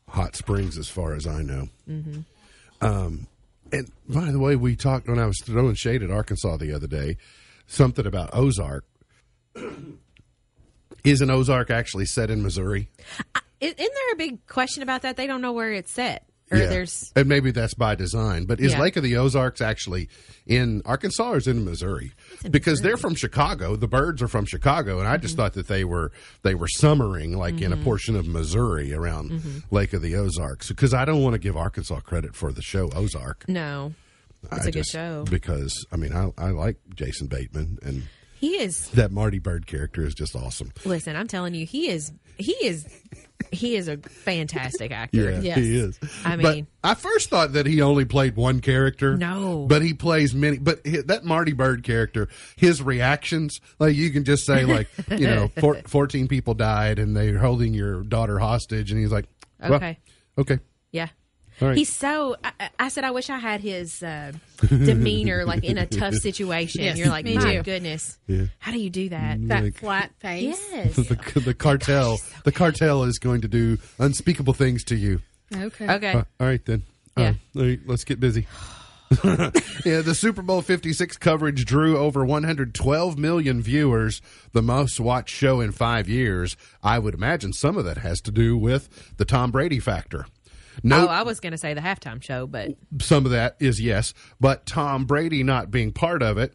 Hot Springs, as far as I know. Mm-hmm. Um, and by the way, we talked when I was throwing shade at Arkansas the other day, something about Ozark. Isn't Ozark actually set in Missouri? I- isn't there a big question about that? They don't know where it's set, or Yeah. there's and maybe that's by design. But is Yeah. Lake of the Ozarks actually in Arkansas or is it in Missouri? because they're from Chicago. The Byrdes are from Chicago, and I Mm-hmm. just thought that they were they were summering like in a portion of Missouri around Mm-hmm. Lake of the Ozarks. Because I don't want to give Arkansas credit for the show Ozark. no. It's I a good show. because I mean I I like Jason Bateman and He is. that Marty Byrde character is just awesome. Listen, I'm telling you, he is. He is. He is a fantastic actor. Yeah, Yes. he is. I But mean- I first thought that he only played one character. No. but he plays many. But that Marty Byrde character, his reactions, like you can just say, like you know, four, fourteen people died and they're holding your daughter hostage, and he's like, well, Okay. okay, right. He's so. I, I- I said, I wish I had his uh, demeanor, like in a tough situation. Yes, You're like, my too. goodness, Yeah. how do you do that? That Like- flat face. Yes. the, the cartel, the cartel is going to do unspeakable things to you. Okay. Okay. Uh, all right then. Yeah. Uh, all right, let's get busy. yeah, the Super Bowl 56 coverage drew over 112 million viewers, the most watched show in 5 years. I would imagine some of that has to do with the Tom Brady factor. No, Oh, I was going to say the halftime show, but some of that is yes, but Tom Brady not being part of it.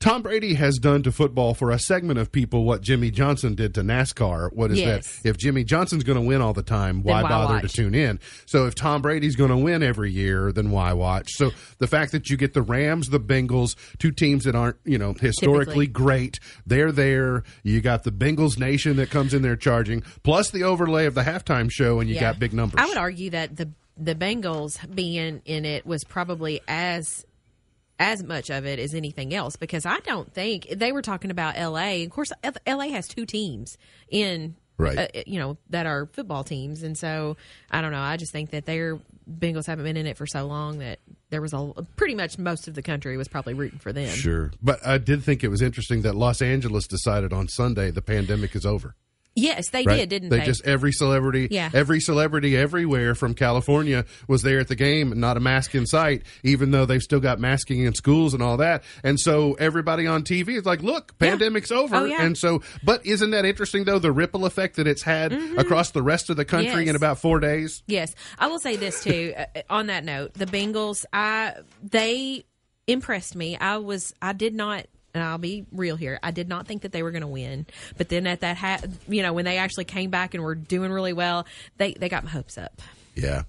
Tom Brady has done to football for a segment of people what Jimmie Johnson did to NASCAR. What is Yes. that? If Jimmie Johnson's going to win all the time, why, why bother to tune in? So if Tom Brady's going to win every year, then why watch? So the fact that you get the Rams, the Bengals, two teams that aren't, you know, historically Typically. great, they're there. You got the Bengals Nation that comes in there charging, plus the overlay of the halftime show, and you yeah. got big numbers. I would argue that the the Bengals being in it was probably as as much of it as anything else because I don't think they were talking about L.A. Of course, L.A. has two teams in Right. uh, you know that are football teams, and so I don't know. I just think that their Bengals haven't been in it for so long that there was a pretty much most of the country was probably rooting for them. Sure. But I did think it was interesting that Los Angeles decided on Sunday the pandemic is over. Yes, they Right? did, didn't they? They just every celebrity, Yeah. every celebrity everywhere from California was there at the game, not a mask in sight, even though they've still got masking in schools and all that. And so everybody on TV is like, "Look, pandemic's over." Oh, yeah. And so, but isn't that interesting though? The ripple effect that it's had across the rest of the country Mm-hmm. Yes. in about four days. Yes, I will say this too. uh, on that note, the Bengals, I they impressed me. I was, I did not, and I'll be real here. I did not think that they were going to win, but then at that, ha- you know, when they actually came back and were doing really well, they they got my hopes up. Yeah,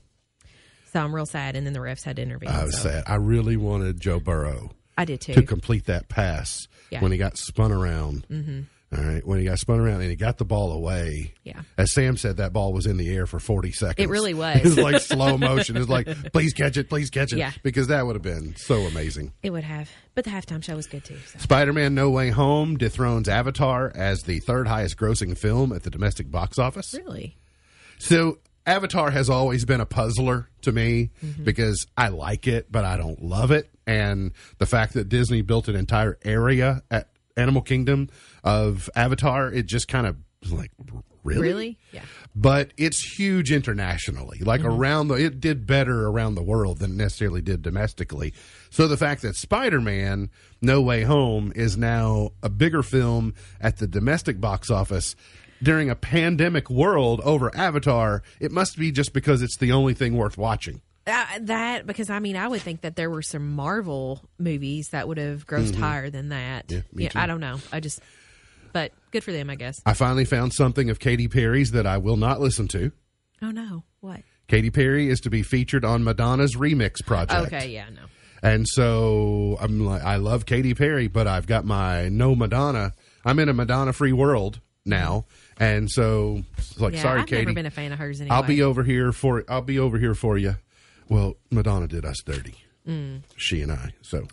So I'm real sad. And then the refs had to intervene. I was so sad. I really wanted Joe Burrow. I did too. to complete that pass Yeah. when he got spun around. Mm-hmm. Right, when he got spun around and he got the ball away. Yeah. as Sam said, that ball was in the air for forty seconds. It really was. It was like slow motion. It was like, please catch it, please catch it, Yeah. because that would have been so amazing. it would have, but the halftime show was good too. So. Spider-Man: No Way Home dethrones Avatar as the third highest-grossing film at the domestic box office. Really, So Avatar has always been a puzzler to me Mm-hmm. because I like it, but I don't love it. And the fact that Disney built an entire area at Animal Kingdom of Avatar, it just kind of like really, really, yeah. But it's huge internationally. Like Mm-hmm. around the, it did better around the world than it necessarily did domestically. So the fact that Spider-Man: No Way Home is now a bigger film at the domestic box office during a pandemic world over Avatar, it must be just because it's the only thing worth watching. Uh, that because I mean I would think that there were some Marvel movies that would have grossed higher than that. Mm-hmm. Yeah, too. I don't know. I just, but good for them, I guess. I finally found something of Katy Perry's that I will not listen to. Oh no, what? Katy Perry is to be featured on Madonna's remix project. Okay, yeah, no. And so I'm like, I love Katy Perry, but I've got my no Madonna. I'm in a Madonna free world now, and so it's like, Yeah, sorry, I've Katy. never been a fan of hers anyway. I'll be over here for. I'll be over here for you. Well, Madonna did us dirty. Mm. She and I. So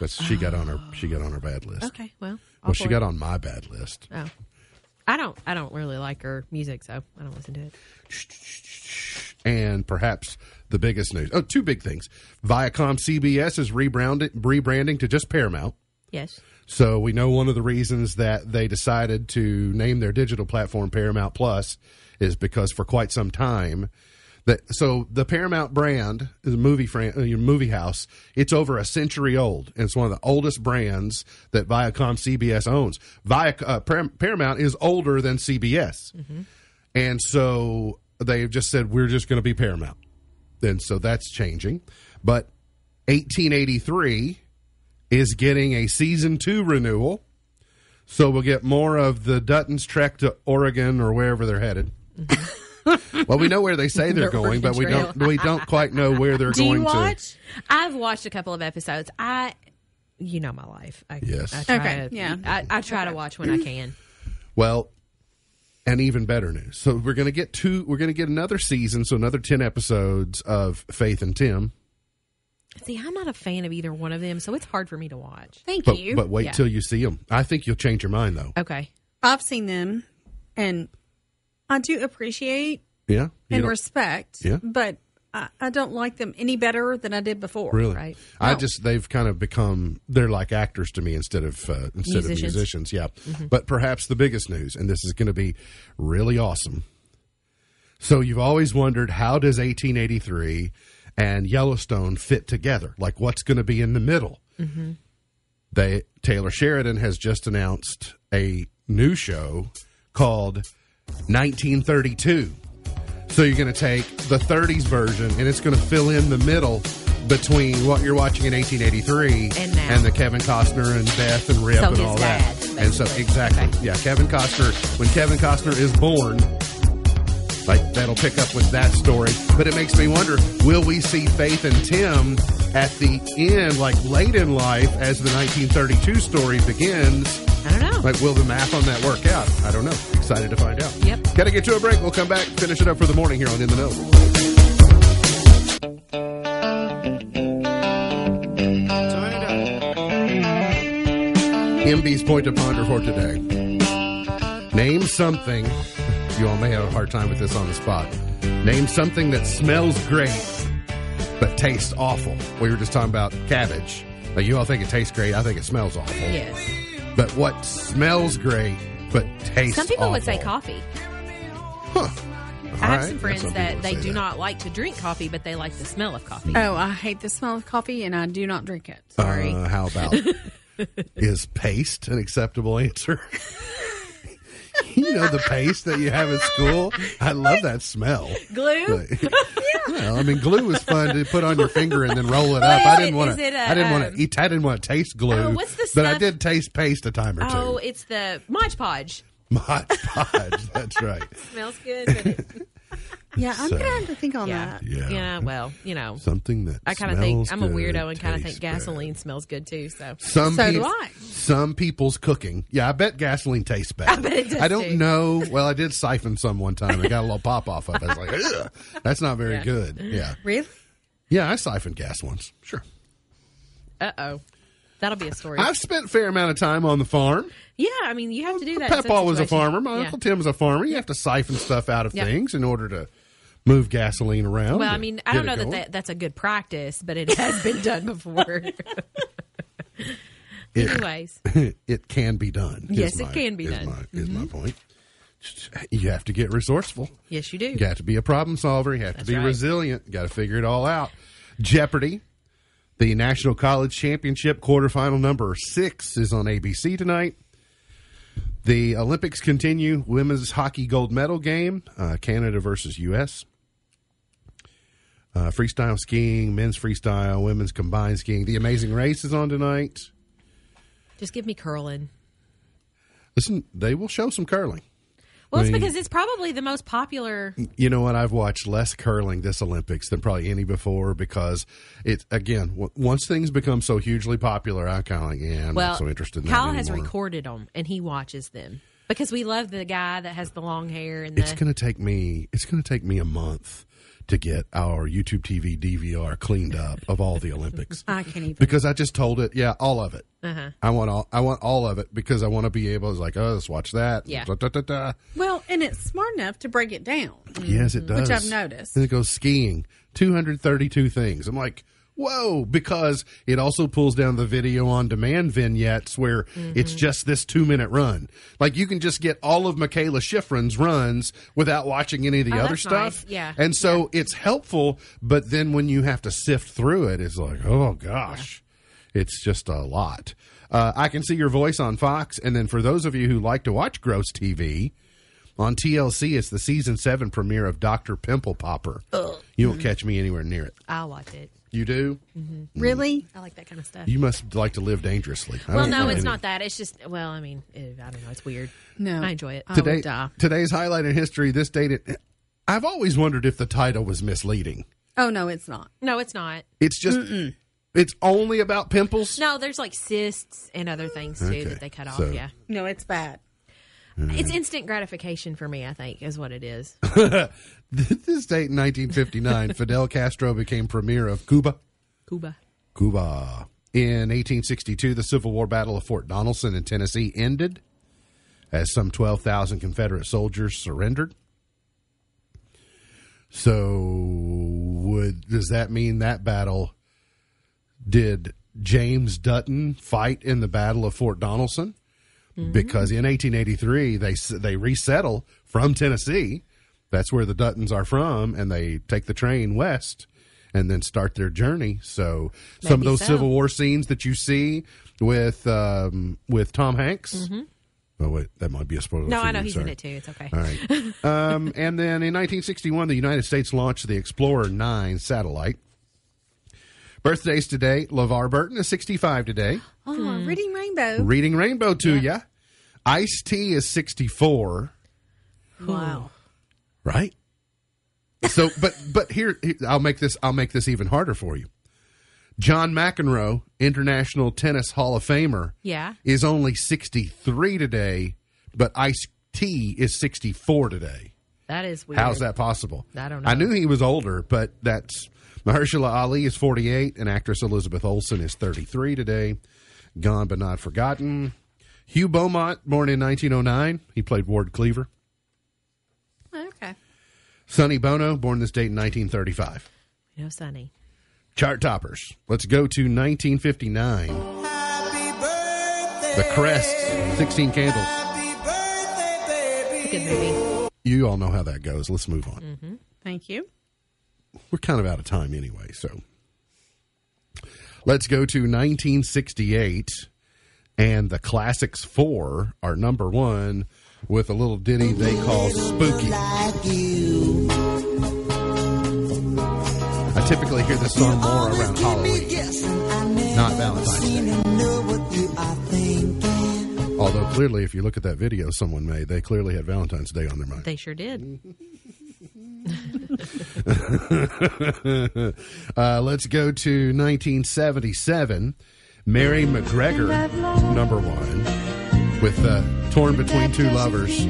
that's she got on her. She got on her bad list. Okay, well, Well, she got on my bad list. Oh, I don't. I don't really like her music, so I don't listen to it. and perhaps the biggest news. Oh, two big things. Viacom CBS is rebranding to just Paramount. Yes. So we know one of the reasons that they decided to name their digital platform Paramount Plus is because for quite some time that so the Paramount brand is a movie fran- uh, your movie house. It's over a century old, and it's one of the oldest brands that Viacom CBS owns. Viac- uh, Paramount is older than CBS. And so they've just said we're just going to be Paramount. And so that's changing. But 1883 is getting a season two renewal. So we'll get more of the Duttons trek to Oregon or wherever they're headed. well, we know where they say they're The going, but we Oregon don't we don't quite know where they're Do going you watch? I've watched a couple of episodes. I, you know, my life. I, Yes. I try Okay, to, yeah. I, I try to watch when I can. Well, and even better news. So we're going to get two we're going to get another season, so another 10 episodes of Faith and Tim. See, I'm not a fan of either one of them, so it's hard for me to watch. Thank But you. but wait Yeah. till you see them. I think you'll change your mind though. Okay. I've seen them, and I do appreciate Yeah. And don't- respect. Yeah. But I, I don't like them any better than I did before. Really? Right. I No. just they've kind of become they're like actors to me instead of uh, instead of Musicians. musicians. Yeah. But perhaps the biggest news, and this is going to be really awesome. So you've always wondered how does 1883 and Yellowstone fit together? Like what's going to be in the middle? They Taylor Sheridan has just announced a new show called 1932. So you're going to take the 30s version and it's going to fill in the middle between what you're watching in 1883 And now. the Kevin Costner and Beth and Rip So and all dad, that. And so exactly. Okay. Yeah, Kevin Costner when Kevin Costner is born like that'll pick up with that story. But it makes me wonder, will we see Faith and Tim at the end like late in life as the 1932 story begins? I don't know. Like, will the math on that work out? I don't know. Excited to find out. Yep. Got to get to a break. We'll come back, finish it up for the morning here on In the Know. MB's point to ponder for today. Name something. You all may have a hard time with this on the spot. Name something that smells great but tastes awful. We were just talking about cabbage. Like you all think it tastes great. I think it smells awful. yes. But what smells great but tastes Some people would say coffee. Huh. I have right. some friends some that they do that. not like to drink coffee, but they like the smell of coffee. Oh, I hate the smell of coffee, and I do not drink it. Sorry. Uh, how about is paste an acceptable answer? you know the paste that you have at school. I love that smell. Glue? But- well, I mean, glue is fun to put on your finger and then roll it up. I didn't want to. I didn't want um, to eat. I didn't want to taste glue. Oh, what's the But I stuff- did taste paste a time or two. Oh, it's the Mod Podge. Mod Podge. That's right. Smells good. But it, yeah, I'm so- gonna have to think on yeah. that. Yeah. yeah. Well, you know, Something that I kind of think I'm a weirdo and kind of tastes think good. gasoline smells good too. So Some So do I. Some people's cooking. Yeah, I bet gasoline tastes bad. I bet it does, I don't too. know. Well, I did siphon some one time. I got a little pop off of it. I was like, Ugh, that's not very Yeah. good. Yeah. Really? Yeah, I siphoned gas once. Sure. uh oh, that'll be a story. I've spent a fair amount of time on the farm. yeah, I mean you have to do that. in some was a farmer. My Yeah. Uncle was a farmer. You have to siphon stuff out of Yep. things in order to move gasoline around. Well, I mean, I don't know that, that that's a good practice, but it has been done before. It- Anyways, it can be done. Yes, it can be is done. Mm-hmm. My, is my point. You have to get resourceful. yes, you do. You have to be a problem solver. You have to be right. resilient. You got to figure it all out. Jeopardy, the National College Championship quarterfinal number six is on ABC tonight. The Olympics continue. Women's hockey gold medal game, uh, Canada versus U.S. Uh, freestyle skiing, men's freestyle, women's combined skiing. The Amazing Race is on tonight. Just give me curling. Listen, they will show some curling. Well, it's I mean- because it's probably the most popular. You know what? I've watched less curling this Olympics than probably any before because it's again w- once things become so hugely popular, I kind of like yeah, I'm Well, not so interested in Kyle has recorded them and he watches them because we love the guy that has the long hair and the... It's going to take me. It's going to take me a month to get our YouTube TV DVR cleaned up of all the Olympics. I can't even. because I just told it, yeah, all of it. Uh-huh. I want all. I want all of it because I want to be able. to like, oh, let's watch that. Yeah. Da, da, da, da. Well, and it's smart enough to break it down. Yes, it does. Which I've noticed. And it goes skiing, 232 things. I'm like, whoa, because it also pulls down the video on demand vignettes where it's Mm-hmm. just this two minute run. Like you can just get all of Mikaela Shiffrin's runs without watching any of the Oh, other stuff. nice. Yeah. And so it's helpful, but then when you have to sift through it, it's like, oh gosh, it's just a lot. Uh, I can see your voice on Fox. And then for those of you who like to watch gross TV, On TLC, it's the season seven premiere of Doctor Pimple Popper. You won't catch me anywhere near it. I'll watch it. You do? Mm-hmm. Mm. Really? I like that kind of stuff. You must like to live dangerously. I well, no, it's any- not that. It's just well, I mean, eh, I don't know. It's weird. No. I enjoy it. I Today, would die. today's highlight in history. This dated. I've always wondered if the title was misleading. Oh no, it's not. No, it's not. It's just. It's only about pimples. No, there's like cysts and other things too Okay. that they cut off. So- Yeah, No, it's bad. Mm-hmm. it's instant gratification for me. I think is what it is. this date in 1959, Fidel Castro became premier of Cuba. Cuba. Cuba. In 1862, the Civil War Battle of Fort Donelson in Tennessee ended as some 12,000 Confederate soldiers surrendered. So, would does that mean that battle did James Dutton fight in the Battle of Fort Donelson? Because in 1883 they they resettle from Tennessee. That's where the Duttons are from, and they take the train west and then start their journey. So some of those so. Civil War scenes that you see with um, with Tom Hanks. Oh wait, that might be a spoiler. Mm-hmm. No, I know you, he's sorry. in it too. It's okay. All right. um, and then in 1961, the United States launched the Explorer 9 satellite. Birthdays today. LeVar Burton is 65 today. Oh, Hmm. reading rainbow. Reading Rainbow to ya. Ice T is 64. Wow. Right? So, but but here here- I'll make this I'll make this even harder for you. John McEnroe, International Tennis Hall of Famer, Yeah. is only 63 today, but Ice T is 64 today. That is weird. How's that possible? I don't know. I knew he was older, but that's Mahershala Ali is 48 and actress Elizabeth Olsen is 33 today. Gone but not forgotten. Hugh Beaumont, born in 1909, he played Ward Cleaver. Okay. Sonny Bono, born this date in 1935. You know, Sonny. Chart toppers. Let's go to 1959. The Crest, 16 Candles. It's a good movie. You all know how that goes. Let's move on. Mm-hmm. Thank you. We're kind of out of time anyway, so let's go to 1968. And the Classics 4 are number one with a little ditty they call Spooky. I typically hear this song more around Halloween, not Valentine's Day. Although clearly, if you look at that video someone made, they clearly had Valentine's Day on their mind. They sure did. Uh, let's go to 1977. Mary MacGregor, number one, with uh, Torn Between Two Lovers.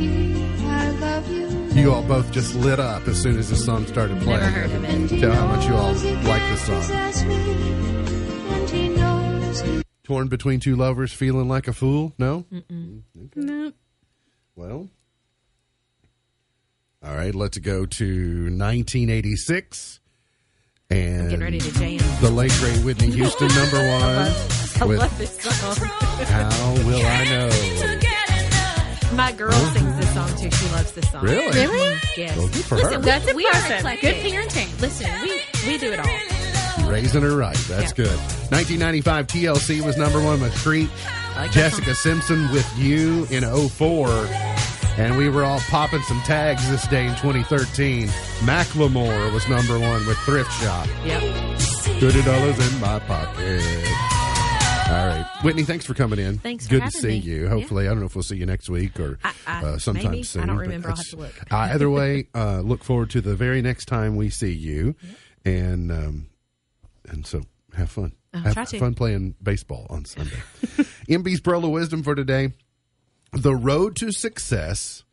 You all both just lit up as soon as the song started playing. Never heard of it. Tell how much you all like the song. Torn Between Two Lovers, feeling like a fool? No? No. Well, all right, let's go to 1986. And Getting ready to jam. the late great Whitney Houston, number one. I with love this song. How Will I Know? My girl uh-huh. sings this song too. She loves this song. Really? Really? Yes. Well, good for Listen, her. That's we are eclectic. Good parenting. Listen, we we do it all. Raising her right. That's Yeah. good. 1995 TLC was number one with Creep. Like Jessica Simpson with You in 04. And we were all popping some tags this day in 2013. Macklemore was number one with Thrift Shop. Yep. $30 in my pocket. All right. Whitney, thanks for coming in. Thanks Good to see me. you. Hopefully, I don't know if we'll see you next week or I- I- uh, sometime maybe. I soon. don't but remember. I'll have to look. Uh, either way, uh, look forward to the very next time we see you. And um, and so have fun. I'll have fun playing baseball on Sunday. MB's Pearl of Wisdom for today. The road to success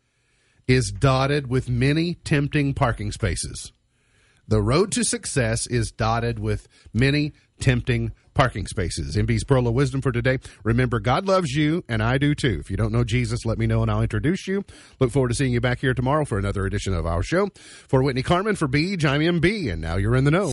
is dotted with many tempting parking spaces. The road to success is dotted with many tempting parking spaces. MB's Pearl of Wisdom for today. Remember, God loves you, and I do too. If you don't know Jesus, let me know and I'll introduce you. Look forward to seeing you back here tomorrow for another edition of our show. For Whitney Carmen, for Beach, I'm MB, and now you're in the know.